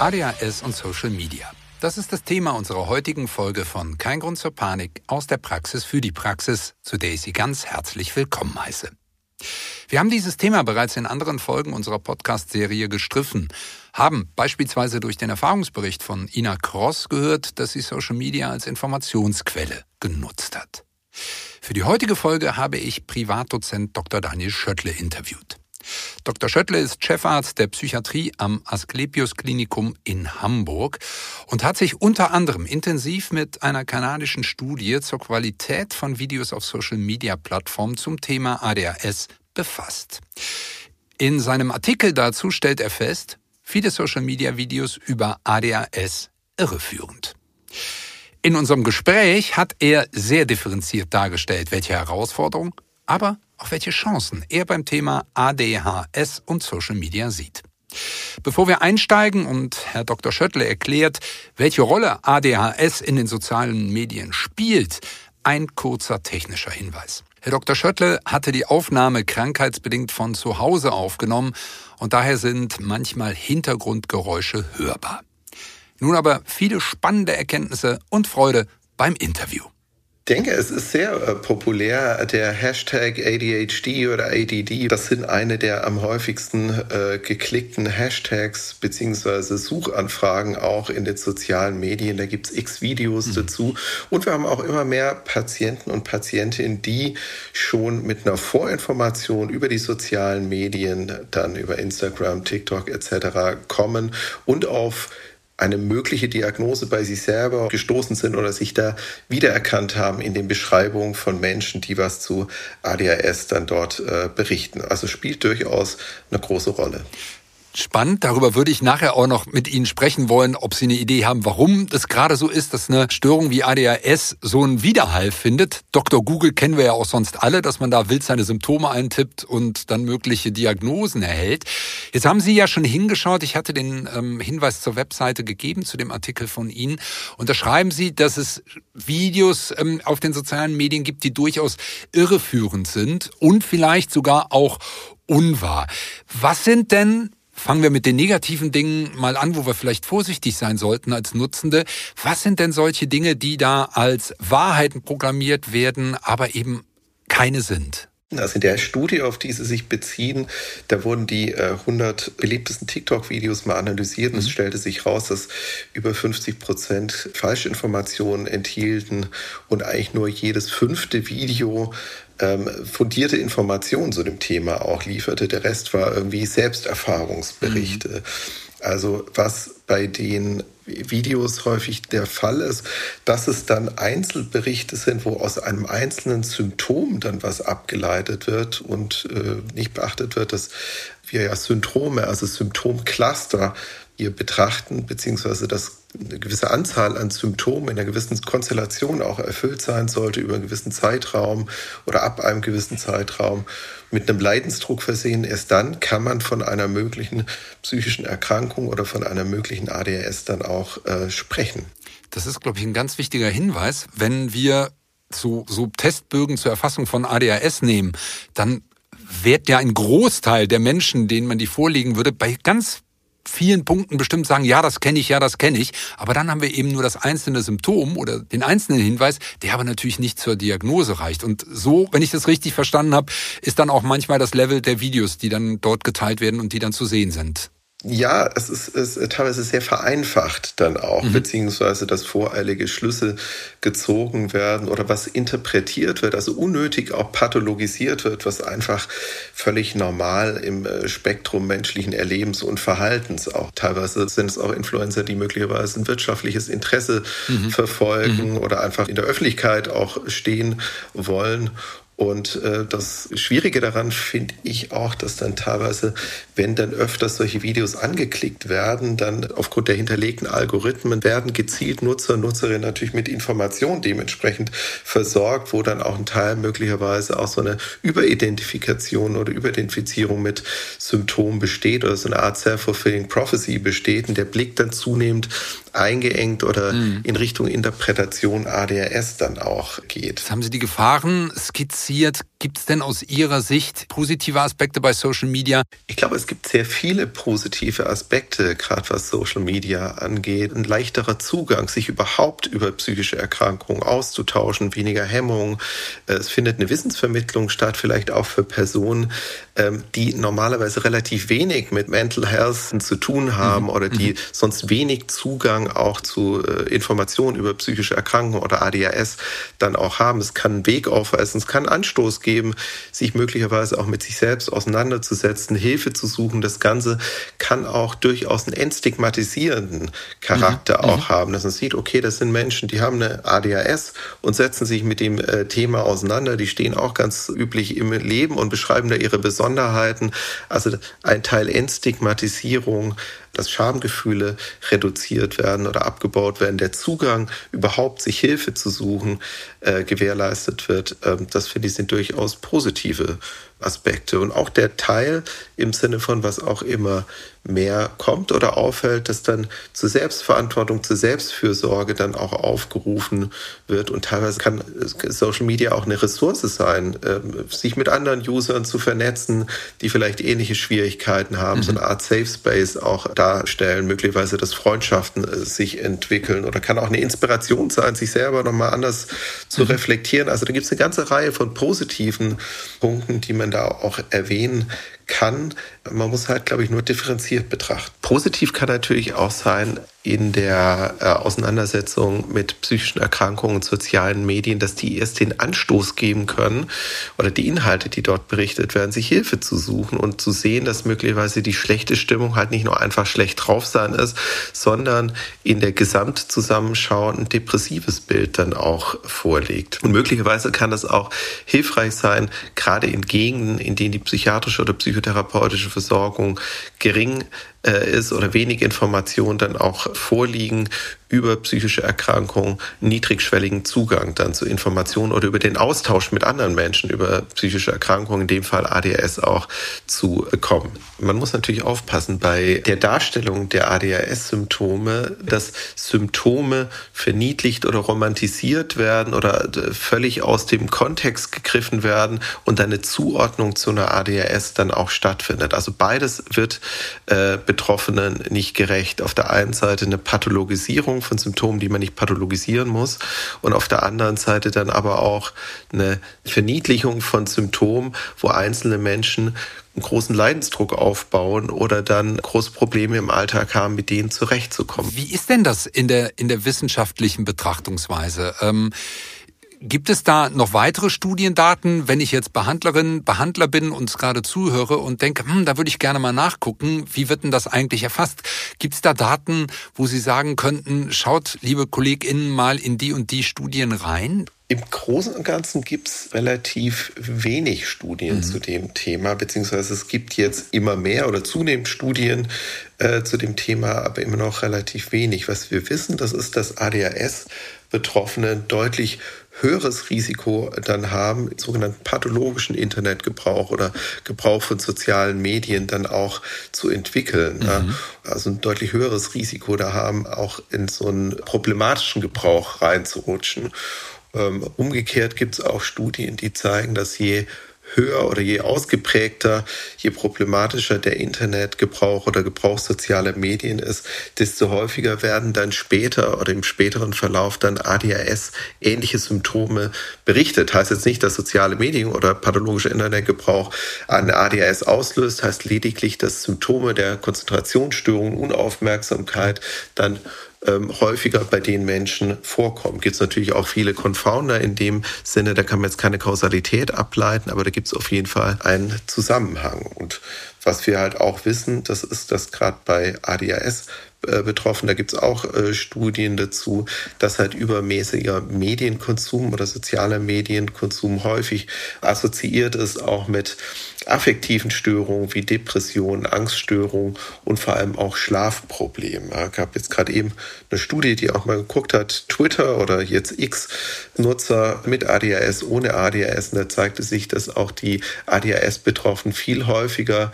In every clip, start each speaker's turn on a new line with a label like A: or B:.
A: ADHS und Social Media. Das ist das Thema unserer heutigen Folge von Kein Grund zur Panik aus der Praxis für die Praxis, zu der ich Sie ganz herzlich willkommen heiße. Wir haben dieses Thema bereits in anderen Folgen unserer Podcast-Serie gestriffen, haben beispielsweise durch den Erfahrungsbericht von Ina Cross gehört, dass sie Social Media als Informationsquelle genutzt hat. Für die heutige Folge habe ich Privatdozent Dr. Daniel Schöttle interviewt. Dr. Schöttle ist Chefarzt der Psychiatrie am Asklepios Klinikum in Hamburg und hat sich unter anderem intensiv mit einer kanadischen Studie zur Qualität von Videos auf Social Media Plattformen zum Thema ADHS befasst. In seinem Artikel dazu stellt er fest, viele Social Media Videos über ADHS irreführend. In unserem Gespräch hat er sehr differenziert dargestellt, welche Herausforderungen, aber auch welche Chancen er beim Thema ADHS und Social Media sieht. Bevor wir einsteigen und Herr Dr. Schöttle erklärt, welche Rolle ADHS in den sozialen Medien spielt, ein kurzer technischer Hinweis. Herr Dr. Schöttle hatte die Aufnahme krankheitsbedingt von zu Hause aufgenommen und daher sind manchmal Hintergrundgeräusche hörbar. Nun aber viele spannende Erkenntnisse und Freude beim Interview
B: denke, es ist sehr äh, populär, der Hashtag ADHD oder ADD. Das sind eine der am häufigsten äh, geklickten Hashtags beziehungsweise Suchanfragen auch in den sozialen Medien. Da gibt es x Videos mhm. dazu. Und wir haben auch immer mehr Patienten und Patientinnen, die schon mit einer Vorinformation über die sozialen Medien, dann über Instagram, TikTok etc. kommen und auf eine mögliche Diagnose bei sich selber gestoßen sind oder sich da wiedererkannt haben in den Beschreibungen von Menschen, die was zu ADHS dann dort äh, berichten. Also spielt durchaus eine große Rolle
A: spannend. Darüber würde ich nachher auch noch mit Ihnen sprechen wollen, ob Sie eine Idee haben, warum das gerade so ist, dass eine Störung wie ADHS so einen Widerhall findet. Dr. Google kennen wir ja auch sonst alle, dass man da wild seine Symptome eintippt und dann mögliche Diagnosen erhält. Jetzt haben Sie ja schon hingeschaut. Ich hatte den ähm, Hinweis zur Webseite gegeben, zu dem Artikel von Ihnen. Und da schreiben Sie, dass es Videos ähm, auf den sozialen Medien gibt, die durchaus irreführend sind und vielleicht sogar auch unwahr. Was sind denn Fangen wir mit den negativen Dingen mal an, wo wir vielleicht vorsichtig sein sollten als Nutzende. Was sind denn solche Dinge, die da als Wahrheiten programmiert werden, aber eben keine sind?
B: Also in der Studie, auf die Sie sich beziehen, da wurden die äh, 100 beliebtesten TikTok-Videos mal analysiert und mhm. es stellte sich raus, dass über 50 Prozent Falschinformationen enthielten und eigentlich nur jedes fünfte Video ähm, fundierte Informationen zu dem Thema auch lieferte. Der Rest war irgendwie Selbsterfahrungsberichte. Mhm. Also was bei den Videos häufig der Fall ist, dass es dann Einzelberichte sind, wo aus einem einzelnen Symptom dann was abgeleitet wird und äh, nicht beachtet wird, dass wir ja Syndrome, also Symptomcluster hier betrachten, beziehungsweise dass eine gewisse Anzahl an Symptomen in einer gewissen Konstellation auch erfüllt sein sollte über einen gewissen Zeitraum oder ab einem gewissen Zeitraum mit einem Leidensdruck versehen. Erst dann kann man von einer möglichen psychischen Erkrankung oder von einer möglichen ADHS dann auch äh, sprechen.
A: Das ist, glaube ich, ein ganz wichtiger Hinweis. Wenn wir so, so Testbögen zur Erfassung von ADHS nehmen, dann wird ja ein Großteil der Menschen, denen man die vorlegen würde, bei ganz vielen Punkten bestimmt sagen, ja, das kenne ich, ja, das kenne ich. Aber dann haben wir eben nur das einzelne Symptom oder den einzelnen Hinweis, der aber natürlich nicht zur Diagnose reicht. Und so, wenn ich das richtig verstanden habe, ist dann auch manchmal das Level der Videos, die dann dort geteilt werden und die dann zu sehen sind.
B: Ja, es ist, es ist teilweise sehr vereinfacht dann auch, mhm. beziehungsweise dass voreilige Schlüsse gezogen werden oder was interpretiert wird, also unnötig auch pathologisiert wird, was einfach völlig normal im äh, Spektrum menschlichen Erlebens und Verhaltens auch. Teilweise sind es auch Influencer, die möglicherweise ein wirtschaftliches Interesse mhm. verfolgen mhm. oder einfach in der Öffentlichkeit auch stehen wollen und äh, das Schwierige daran finde ich auch, dass dann teilweise, wenn dann öfters solche Videos angeklickt werden, dann aufgrund der hinterlegten Algorithmen werden gezielt Nutzer und Nutzerinnen natürlich mit Informationen dementsprechend versorgt, wo dann auch ein Teil möglicherweise auch so eine Überidentifikation oder Überidentifizierung mit Symptomen besteht oder so eine Art Self-Fulfilling Prophecy besteht und der Blick dann zunehmend eingeengt oder mhm. in Richtung Interpretation ADHS dann auch geht.
A: Jetzt haben Sie die Gefahren skizziert. Gibt es denn aus Ihrer Sicht positive Aspekte bei Social Media?
B: Ich glaube, es gibt sehr viele positive Aspekte, gerade was Social Media angeht. Ein leichterer Zugang, sich überhaupt über psychische Erkrankungen auszutauschen, weniger Hemmung. Es findet eine Wissensvermittlung statt, vielleicht auch für Personen, ähm, die normalerweise relativ wenig mit Mental Health zu tun haben mhm. oder die mhm. sonst wenig Zugang auch zu äh, Informationen über psychische Erkrankungen oder ADHS dann auch haben. Es kann einen Weg aufweisen, es kann Anstoß geben geben, sich möglicherweise auch mit sich selbst auseinanderzusetzen, Hilfe zu suchen. Das Ganze kann auch durchaus einen entstigmatisierenden Charakter mhm. auch mhm. haben, dass man sieht, okay, das sind Menschen, die haben eine ADHS und setzen sich mit dem äh, Thema auseinander. Die stehen auch ganz üblich im Leben und beschreiben da ihre Besonderheiten. Also ein Teil Entstigmatisierung dass Schamgefühle reduziert werden oder abgebaut werden, der Zugang überhaupt sich Hilfe zu suchen äh, gewährleistet wird. Ähm, das finde ich sind durchaus positive Aspekte. Und auch der Teil im Sinne von was auch immer mehr kommt oder auffällt, dass dann zur Selbstverantwortung, zur Selbstfürsorge dann auch aufgerufen wird. Und teilweise kann Social Media auch eine Ressource sein, ähm, sich mit anderen Usern zu vernetzen, die vielleicht ähnliche Schwierigkeiten haben, mhm. so eine Art Safe Space auch darstellen, möglicherweise, dass Freundschaften äh, sich entwickeln oder kann auch eine Inspiration sein, sich selber nochmal anders zu mhm. reflektieren. Also da gibt es eine ganze Reihe von positiven Punkten, die man da auch erwähnen kann. Man muss halt, glaube ich, nur differenziert betrachten. Positiv kann natürlich auch sein, in der äh, Auseinandersetzung mit psychischen Erkrankungen und sozialen Medien, dass die erst den Anstoß geben können oder die Inhalte, die dort berichtet werden, sich Hilfe zu suchen und zu sehen, dass möglicherweise die schlechte Stimmung halt nicht nur einfach schlecht drauf sein ist, sondern in der Gesamtzusammenschau ein depressives Bild dann auch vorliegt. Und möglicherweise kann das auch hilfreich sein, gerade in Gegenden, in denen die psychiatrische oder psychotherapeutische Versorgung gering ist oder wenig Informationen dann auch vorliegen über psychische Erkrankungen niedrigschwelligen Zugang dann zu Informationen oder über den Austausch mit anderen Menschen über psychische Erkrankungen, in dem Fall ADHS auch zu bekommen. Man muss natürlich aufpassen bei der Darstellung der ADHS-Symptome, dass Symptome verniedlicht oder romantisiert werden oder völlig aus dem Kontext gegriffen werden und eine Zuordnung zu einer ADHS dann auch stattfindet. Also beides wird äh, Betroffenen nicht gerecht. Auf der einen Seite eine Pathologisierung von Symptomen, die man nicht pathologisieren muss, und auf der anderen Seite dann aber auch eine Verniedlichung von Symptomen, wo einzelne Menschen einen großen Leidensdruck aufbauen oder dann große Probleme im Alltag haben, mit denen zurechtzukommen.
A: Wie ist denn das in der, in der wissenschaftlichen Betrachtungsweise? Ähm Gibt es da noch weitere Studiendaten, wenn ich jetzt Behandlerin, Behandler bin und gerade zuhöre und denke, hm, da würde ich gerne mal nachgucken, wie wird denn das eigentlich erfasst? Gibt es da Daten, wo Sie sagen könnten, schaut, liebe KollegInnen, mal in die und die Studien rein?
B: Im Großen und Ganzen gibt es relativ wenig Studien mhm. zu dem Thema, beziehungsweise es gibt jetzt immer mehr oder zunehmend Studien äh, zu dem Thema, aber immer noch relativ wenig. Was wir wissen, das ist, dass ADHS-Betroffene deutlich höheres Risiko dann haben, sogenannten pathologischen Internetgebrauch oder Gebrauch von sozialen Medien dann auch zu entwickeln. Mhm. Ja. Also ein deutlich höheres Risiko da haben, auch in so einen problematischen Gebrauch reinzurutschen. Ähm, umgekehrt gibt es auch Studien, die zeigen, dass je höher oder je ausgeprägter, je problematischer der Internetgebrauch oder Gebrauch sozialer Medien ist, desto häufiger werden dann später oder im späteren Verlauf dann ADHS ähnliche Symptome berichtet. Heißt jetzt nicht, dass soziale Medien oder pathologischer Internetgebrauch eine ADHS auslöst, heißt lediglich, dass Symptome der Konzentrationsstörung, Unaufmerksamkeit dann ähm, häufiger bei den Menschen vorkommen. Gibt es natürlich auch viele Confounder in dem Sinne, da kann man jetzt keine Kausalität ableiten, aber da gibt es auf jeden Fall einen Zusammenhang. Und was wir halt auch wissen, das ist, dass gerade bei ADHS äh, betroffen. Da gibt es auch äh, Studien dazu, dass halt übermäßiger Medienkonsum oder sozialer Medienkonsum häufig assoziiert ist, auch mit affektiven Störungen wie Depressionen, Angststörungen und vor allem auch Schlafproblemen. Es gab jetzt gerade eben eine Studie, die auch mal geguckt hat, Twitter oder jetzt X-Nutzer mit ADHS, ohne ADHS. Und da zeigte sich, dass auch die ADHS-Betroffenen viel häufiger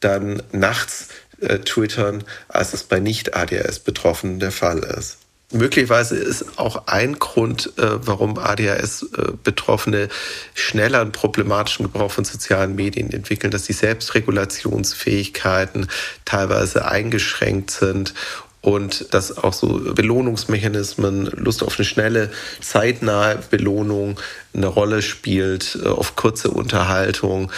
B: dann nachts äh, twittern, als es bei Nicht-ADHS-Betroffenen der Fall ist. Möglicherweise ist auch ein Grund, äh, warum ADHS-Betroffene schneller einen problematischen Gebrauch von sozialen Medien entwickeln, dass die Selbstregulationsfähigkeiten teilweise eingeschränkt sind und dass auch so Belohnungsmechanismen, Lust auf eine schnelle, zeitnahe Belohnung eine Rolle spielt, äh, auf kurze Unterhaltung,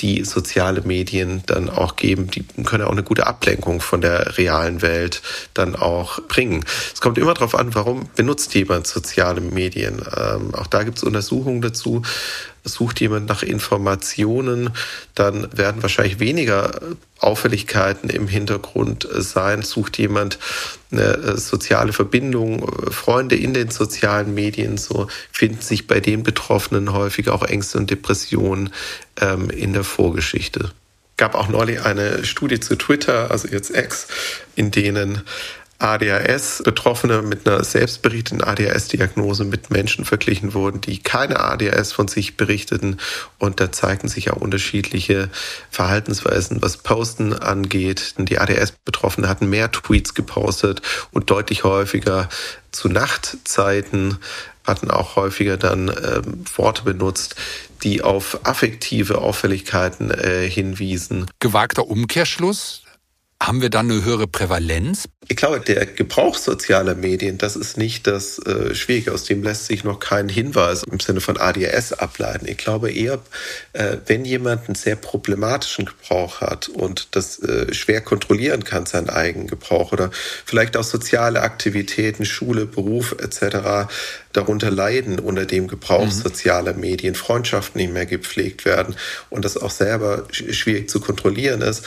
B: die soziale Medien dann auch geben. Die können auch eine gute Ablenkung von der realen Welt dann auch bringen. Es kommt immer darauf an, warum benutzt jemand soziale Medien. Ähm, auch da gibt es Untersuchungen dazu sucht jemand nach Informationen, dann werden wahrscheinlich weniger Auffälligkeiten im Hintergrund sein. Sucht jemand eine äh, soziale Verbindung, Freunde in den sozialen Medien, so finden sich bei den Betroffenen häufig auch Ängste und Depressionen ähm, in der Vorgeschichte. Gab auch neulich eine Studie zu Twitter, also jetzt X, in denen ADHS-Betroffene mit einer selbstberichteten ADHS-Diagnose mit Menschen verglichen wurden, die keine ADHS von sich berichteten. Und da zeigten sich auch unterschiedliche Verhaltensweisen, was Posten angeht. Die ADHS-Betroffenen hatten mehr Tweets gepostet und deutlich häufiger zu Nachtzeiten hatten auch häufiger dann ähm, Worte benutzt, die auf affektive Auffälligkeiten äh, hinwiesen.
A: Gewagter Umkehrschluss? Haben wir dann eine höhere Prävalenz?
B: Ich glaube, der Gebrauch sozialer Medien, das ist nicht das äh, Schwierige. Aus dem lässt sich noch kein Hinweis im Sinne von ADS ableiten. Ich glaube eher, äh, wenn jemand einen sehr problematischen Gebrauch hat und das äh, schwer kontrollieren kann, seinen eigenen Gebrauch oder vielleicht auch soziale Aktivitäten, Schule, Beruf etc., darunter leiden unter dem Gebrauch mhm. sozialer Medien, Freundschaften nicht mehr gepflegt werden und das auch selber schwierig zu kontrollieren ist,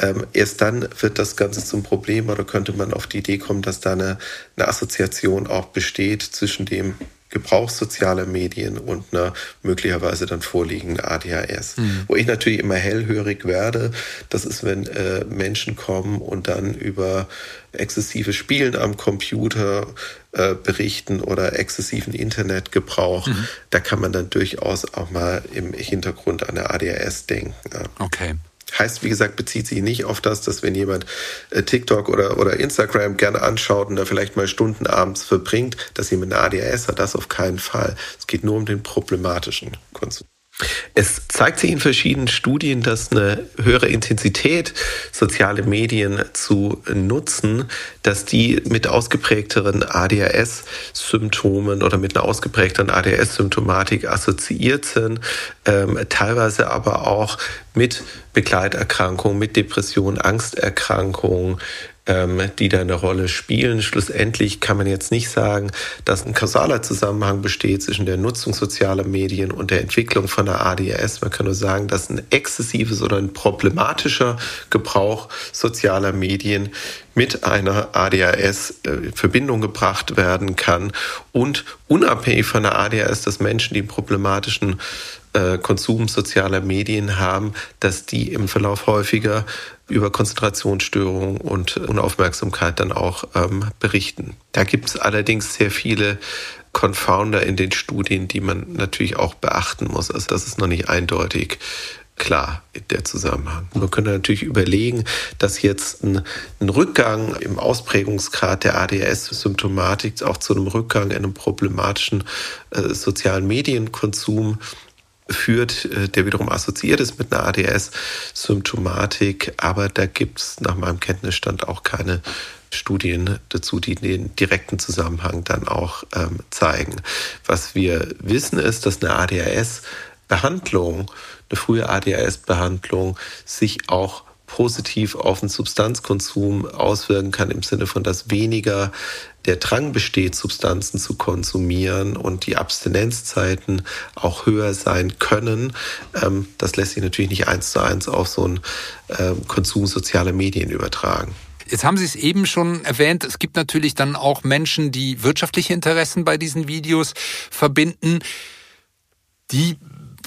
B: ähm, erst dann wird das Ganze zum Problem oder könnte man auf die Idee kommen, dass da eine, eine Assoziation auch besteht zwischen dem Gebrauch sozialer Medien und einer möglicherweise dann vorliegenden ADHS. Mhm. Wo ich natürlich immer hellhörig werde, das ist, wenn äh, Menschen kommen und dann über exzessive Spielen am Computer äh, berichten oder exzessiven Internetgebrauch. Mhm. Da kann man dann durchaus auch mal im Hintergrund an der ADHS denken.
A: Ja. Okay.
B: Heißt, wie gesagt, bezieht sich nicht auf das, dass wenn jemand äh, TikTok oder, oder Instagram gerne anschaut und da vielleicht mal Stunden abends verbringt, dass jemand eine ADHS hat. Das auf keinen Fall. Es geht nur um den problematischen Konsum. Es zeigt sich in verschiedenen Studien, dass eine höhere Intensität soziale Medien zu nutzen, dass die mit ausgeprägteren ADHS-Symptomen oder mit einer ausgeprägteren ADHS-Symptomatik assoziiert sind, ähm, teilweise aber auch mit Begleiterkrankungen, mit Depressionen, Angsterkrankungen, die da eine Rolle spielen. Schlussendlich kann man jetzt nicht sagen, dass ein kausaler Zusammenhang besteht zwischen der Nutzung sozialer Medien und der Entwicklung von der ADHS. Man kann nur sagen, dass ein exzessives oder ein problematischer Gebrauch sozialer Medien mit einer ADHS in äh, Verbindung gebracht werden kann und unabhängig von der ADHS, dass Menschen, die einen problematischen äh, Konsum sozialer Medien haben, dass die im Verlauf häufiger über Konzentrationsstörungen und Unaufmerksamkeit dann auch ähm, berichten. Da gibt es allerdings sehr viele Confounder in den Studien, die man natürlich auch beachten muss. Also das ist noch nicht eindeutig klar der Zusammenhang. Man könnte natürlich überlegen, dass jetzt ein, ein Rückgang im Ausprägungsgrad der ADS-Symptomatik auch zu einem Rückgang in einem problematischen äh, sozialen Medienkonsum führt, äh, der wiederum assoziiert ist mit einer ADS-Symptomatik. Aber da gibt es nach meinem Kenntnisstand auch keine Studien dazu, die den direkten Zusammenhang dann auch ähm, zeigen. Was wir wissen ist, dass eine ADHS-Behandlung, eine frühe ADHS-Behandlung sich auch positiv auf den Substanzkonsum auswirken kann, im Sinne von, dass weniger der Drang besteht, Substanzen zu konsumieren und die Abstinenzzeiten auch höher sein können. Ähm, das lässt sich natürlich nicht eins zu eins auf so einen ähm, Konsum sozialer Medien übertragen.
A: Jetzt haben Sie es eben schon erwähnt, es gibt natürlich dann auch Menschen, die wirtschaftliche Interessen bei diesen Videos verbinden. Die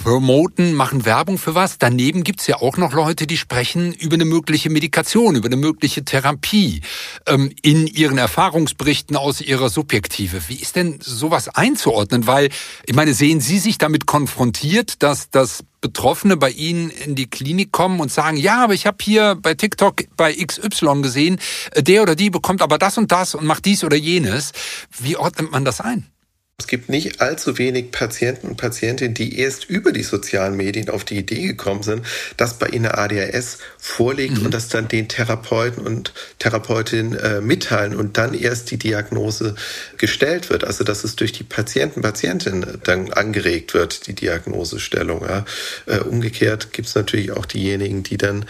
A: promoten, machen Werbung für was. Daneben gibt's ja auch noch Leute, die sprechen über eine mögliche Medikation, über eine mögliche Therapie ähm, in ihren Erfahrungsberichten aus ihrer Subjektive. Wie ist denn sowas einzuordnen? Weil, ich meine, sehen Sie sich damit konfrontiert, dass das Betroffene bei Ihnen in die Klinik kommen und sagen, ja, aber ich habe hier bei TikTok bei XY gesehen, äh, der oder die bekommt aber das und das und macht dies oder jenes. Wie ordnet man das ein?
B: Es gibt nicht allzu wenig Patienten und Patientinnen, die erst über die sozialen Medien auf die Idee gekommen sind, dass bei ihnen ADHS vorliegt mhm. und das dann den Therapeuten und Therapeutinnen äh, mitteilen und dann erst die Diagnose gestellt wird. Also dass es durch die Patienten, Patientinnen dann angeregt wird, die Diagnosestellung. Ja. Äh, umgekehrt gibt es natürlich auch diejenigen, die dann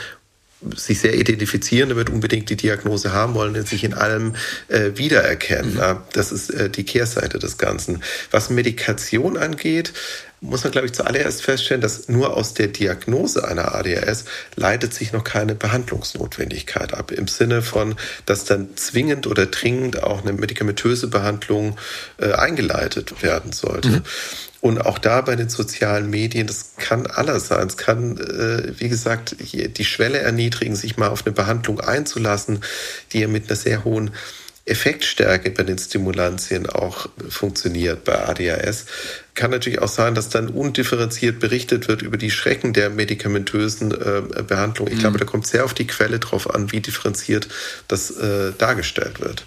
B: sich sehr identifizieren, damit unbedingt die Diagnose haben wollen und sich in allem äh, wiedererkennen. Mhm. Das ist äh, die Kehrseite des Ganzen. Was Medikation angeht, muss man, glaube ich, zuallererst feststellen, dass nur aus der Diagnose einer ADHS leitet sich noch keine Behandlungsnotwendigkeit ab. Im Sinne von, dass dann zwingend oder dringend auch eine medikamentöse Behandlung äh, eingeleitet werden sollte. Mhm. Und auch da bei den sozialen Medien, das kann alles sein. Es kann, äh, wie gesagt, die Schwelle erniedrigen, sich mal auf eine Behandlung einzulassen, die ja mit einer sehr hohen Effektstärke bei den Stimulantien auch funktioniert bei ADHS. Kann natürlich auch sein, dass dann undifferenziert berichtet wird über die Schrecken der medikamentösen äh, Behandlung. Ich mhm. glaube, da kommt sehr auf die Quelle drauf an, wie differenziert das äh, dargestellt wird.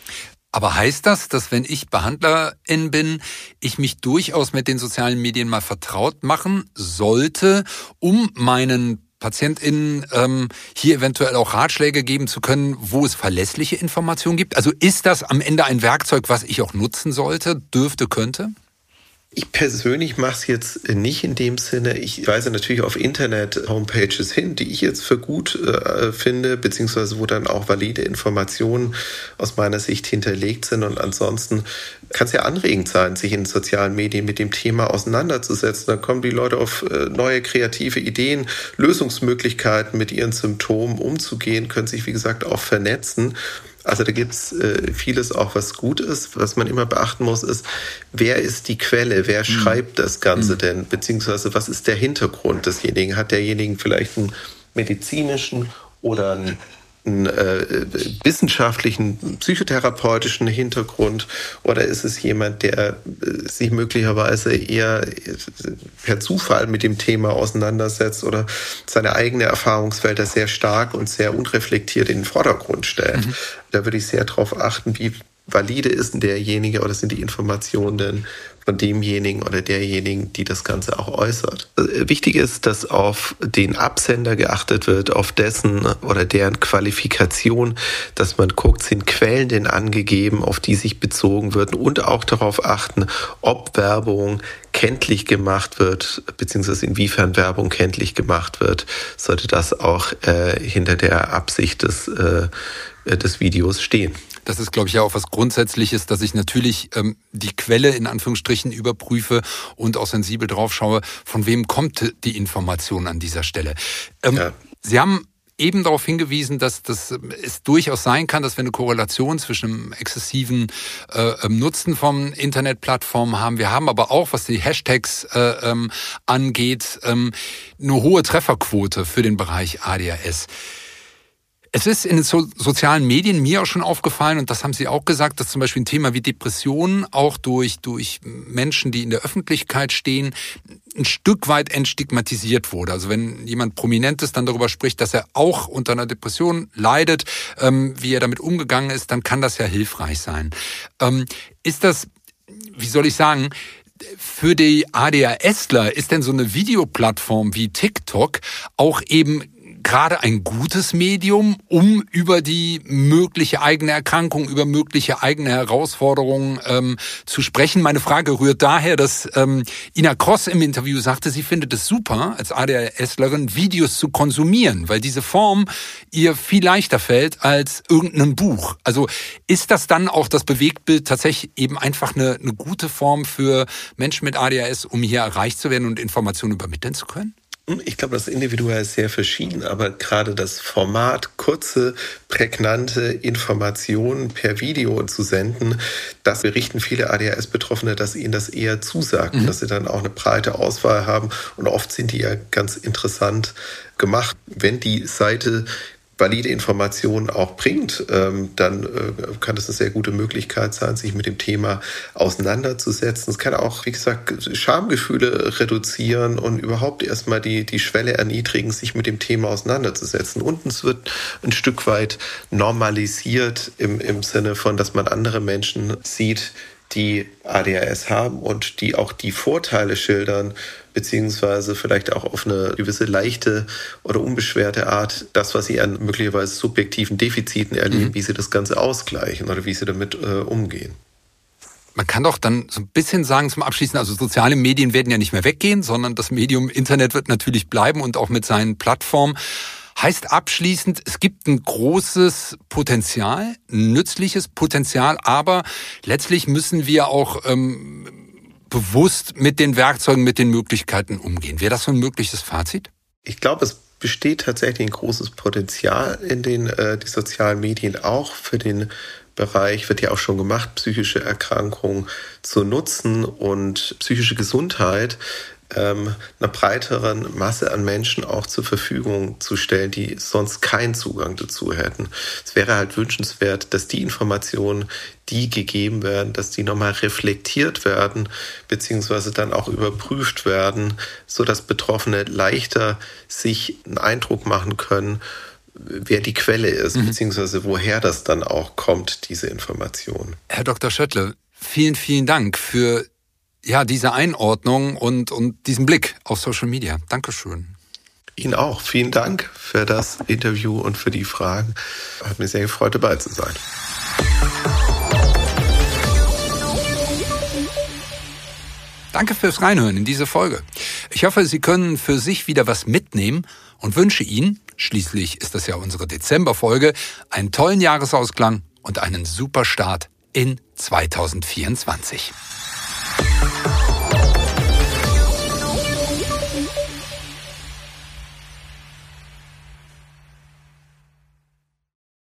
A: Aber heißt das, dass wenn ich Behandlerin bin, ich mich durchaus mit den sozialen Medien mal vertraut machen sollte, um meinen PatientInnen ähm, hier eventuell auch Ratschläge geben zu können, wo es verlässliche Informationen gibt? Also ist das am Ende ein Werkzeug, was ich auch nutzen sollte, dürfte, könnte?
B: Ich persönlich mache es jetzt nicht in dem Sinne. Ich weise natürlich auf Internet-Homepages hin, die ich jetzt für gut äh, finde, beziehungsweise wo dann auch valide Informationen aus meiner Sicht hinterlegt sind. Und ansonsten kann es ja anregend sein, sich in sozialen Medien mit dem Thema auseinanderzusetzen. Dann kommen die Leute auf äh, neue kreative Ideen, Lösungsmöglichkeiten mit ihren Symptomen umzugehen, können sich, wie gesagt, auch vernetzen. Also da gibt's äh, vieles auch, was gut ist. Was man immer beachten muss, ist, wer ist die Quelle, wer mhm. schreibt das Ganze mhm. denn, beziehungsweise was ist der Hintergrund desjenigen? Hat derjenigen vielleicht einen medizinischen oder einen einen äh, wissenschaftlichen, psychotherapeutischen Hintergrund oder ist es jemand, der äh, sich möglicherweise eher per Zufall mit dem Thema auseinandersetzt oder seine eigene Erfahrungsfelder sehr stark und sehr unreflektiert in den Vordergrund stellt? Mhm. Da würde ich sehr darauf achten, wie valide ist denn derjenige oder sind die Informationen denn von demjenigen oder derjenigen, die das Ganze auch äußert. Wichtig ist, dass auf den Absender geachtet wird, auf dessen oder deren Qualifikation, dass man guckt, sind Quellen denn angegeben, auf die sich bezogen wird und auch darauf achten, ob Werbung kenntlich gemacht wird, beziehungsweise inwiefern Werbung kenntlich gemacht wird, sollte das auch äh, hinter der Absicht des, äh, des Videos stehen.
A: Das ist, glaube ich, ja auch was Grundsätzliches, dass ich natürlich ähm, die Quelle in Anführungsstrichen überprüfe und auch sensibel drauf schaue, von wem kommt die Information an dieser Stelle. Ähm, ja. Sie haben eben darauf hingewiesen, dass, dass es durchaus sein kann, dass wir eine Korrelation zwischen einem exzessiven äh, ähm, Nutzen von Internetplattformen haben. Wir haben aber auch, was die Hashtags äh, ähm, angeht, ähm, eine hohe Trefferquote für den Bereich ADHS. Es ist in den so sozialen Medien mir auch schon aufgefallen, und das haben Sie auch gesagt, dass zum Beispiel ein Thema wie Depressionen auch durch, durch Menschen, die in der Öffentlichkeit stehen, ein Stück weit entstigmatisiert wurde. Also wenn jemand Prominentes dann darüber spricht, dass er auch unter einer Depression leidet, ähm, wie er damit umgegangen ist, dann kann das ja hilfreich sein. Ähm, ist das, wie soll ich sagen, für die ADHSler ist denn so eine Videoplattform wie TikTok auch eben gerade ein gutes Medium, um über die mögliche eigene Erkrankung, über mögliche eigene Herausforderungen ähm, zu sprechen. Meine Frage rührt daher, dass ähm, Ina Cross im Interview sagte, sie findet es super, als ADHSlerin Videos zu konsumieren, weil diese Form ihr viel leichter fällt als irgendein Buch. Also ist das dann auch das Bewegtbild tatsächlich eben einfach eine, eine gute Form für Menschen mit ADHS, um hier erreicht zu werden und Informationen übermitteln zu können?
B: Ich glaube, das individuell ist sehr verschieden, aber gerade das Format, kurze, prägnante Informationen per Video zu senden, das berichten viele ADHS-Betroffene, dass ihnen das eher zusagt, mhm. dass sie dann auch eine breite Auswahl haben und oft sind die ja ganz interessant gemacht. Wenn die Seite valide Informationen auch bringt, ähm, dann äh, kann das eine sehr gute Möglichkeit sein, sich mit dem Thema auseinanderzusetzen. Es kann auch, wie gesagt, Schamgefühle reduzieren und überhaupt erstmal die, die Schwelle erniedrigen, sich mit dem Thema auseinanderzusetzen. Und es wird ein Stück weit normalisiert im, im Sinne von, dass man andere Menschen sieht, die ADHS haben und die auch die Vorteile schildern, beziehungsweise vielleicht auch auf eine gewisse leichte oder unbeschwerte Art das, was sie an möglicherweise subjektiven Defiziten erleben, mhm. wie sie das Ganze ausgleichen oder wie sie damit äh, umgehen.
A: Man kann doch dann so ein bisschen sagen zum Abschließen, also soziale Medien werden ja nicht mehr weggehen, sondern das Medium Internet wird natürlich bleiben und auch mit seinen Plattformen. Heißt abschließend, es gibt ein großes Potenzial, nützliches Potenzial, aber letztlich müssen wir auch ähm, bewusst mit den Werkzeugen, mit den Möglichkeiten umgehen. Wäre das so ein mögliches Fazit?
B: Ich glaube, es besteht tatsächlich ein großes Potenzial in den äh, die sozialen Medien auch für den Bereich wird ja auch schon gemacht, psychische Erkrankungen zu nutzen und psychische Gesundheit ähm, einer breiteren Masse an Menschen auch zur Verfügung zu stellen, die sonst keinen Zugang dazu hätten. Es wäre halt wünschenswert, dass die Informationen, die gegeben werden, dass die nochmal reflektiert werden, beziehungsweise dann auch überprüft werden, so dass Betroffene leichter sich einen Eindruck machen können, wer die Quelle ist, mhm. beziehungsweise woher das dann auch kommt, diese Information.
A: Herr Dr. Schöttle, vielen, vielen Dank für ja, diese Einordnung und, und diesen Blick auf Social Media. Dankeschön.
B: Ihnen auch. Vielen Dank für das Interview und für die Fragen. Hat mich sehr gefreut, dabei zu sein.
A: Danke fürs Reinhören in diese Folge. Ich hoffe, Sie können für sich wieder was mitnehmen und wünsche Ihnen, schließlich ist das ja unsere Dezemberfolge, einen tollen Jahresausklang und einen super Start in 2024.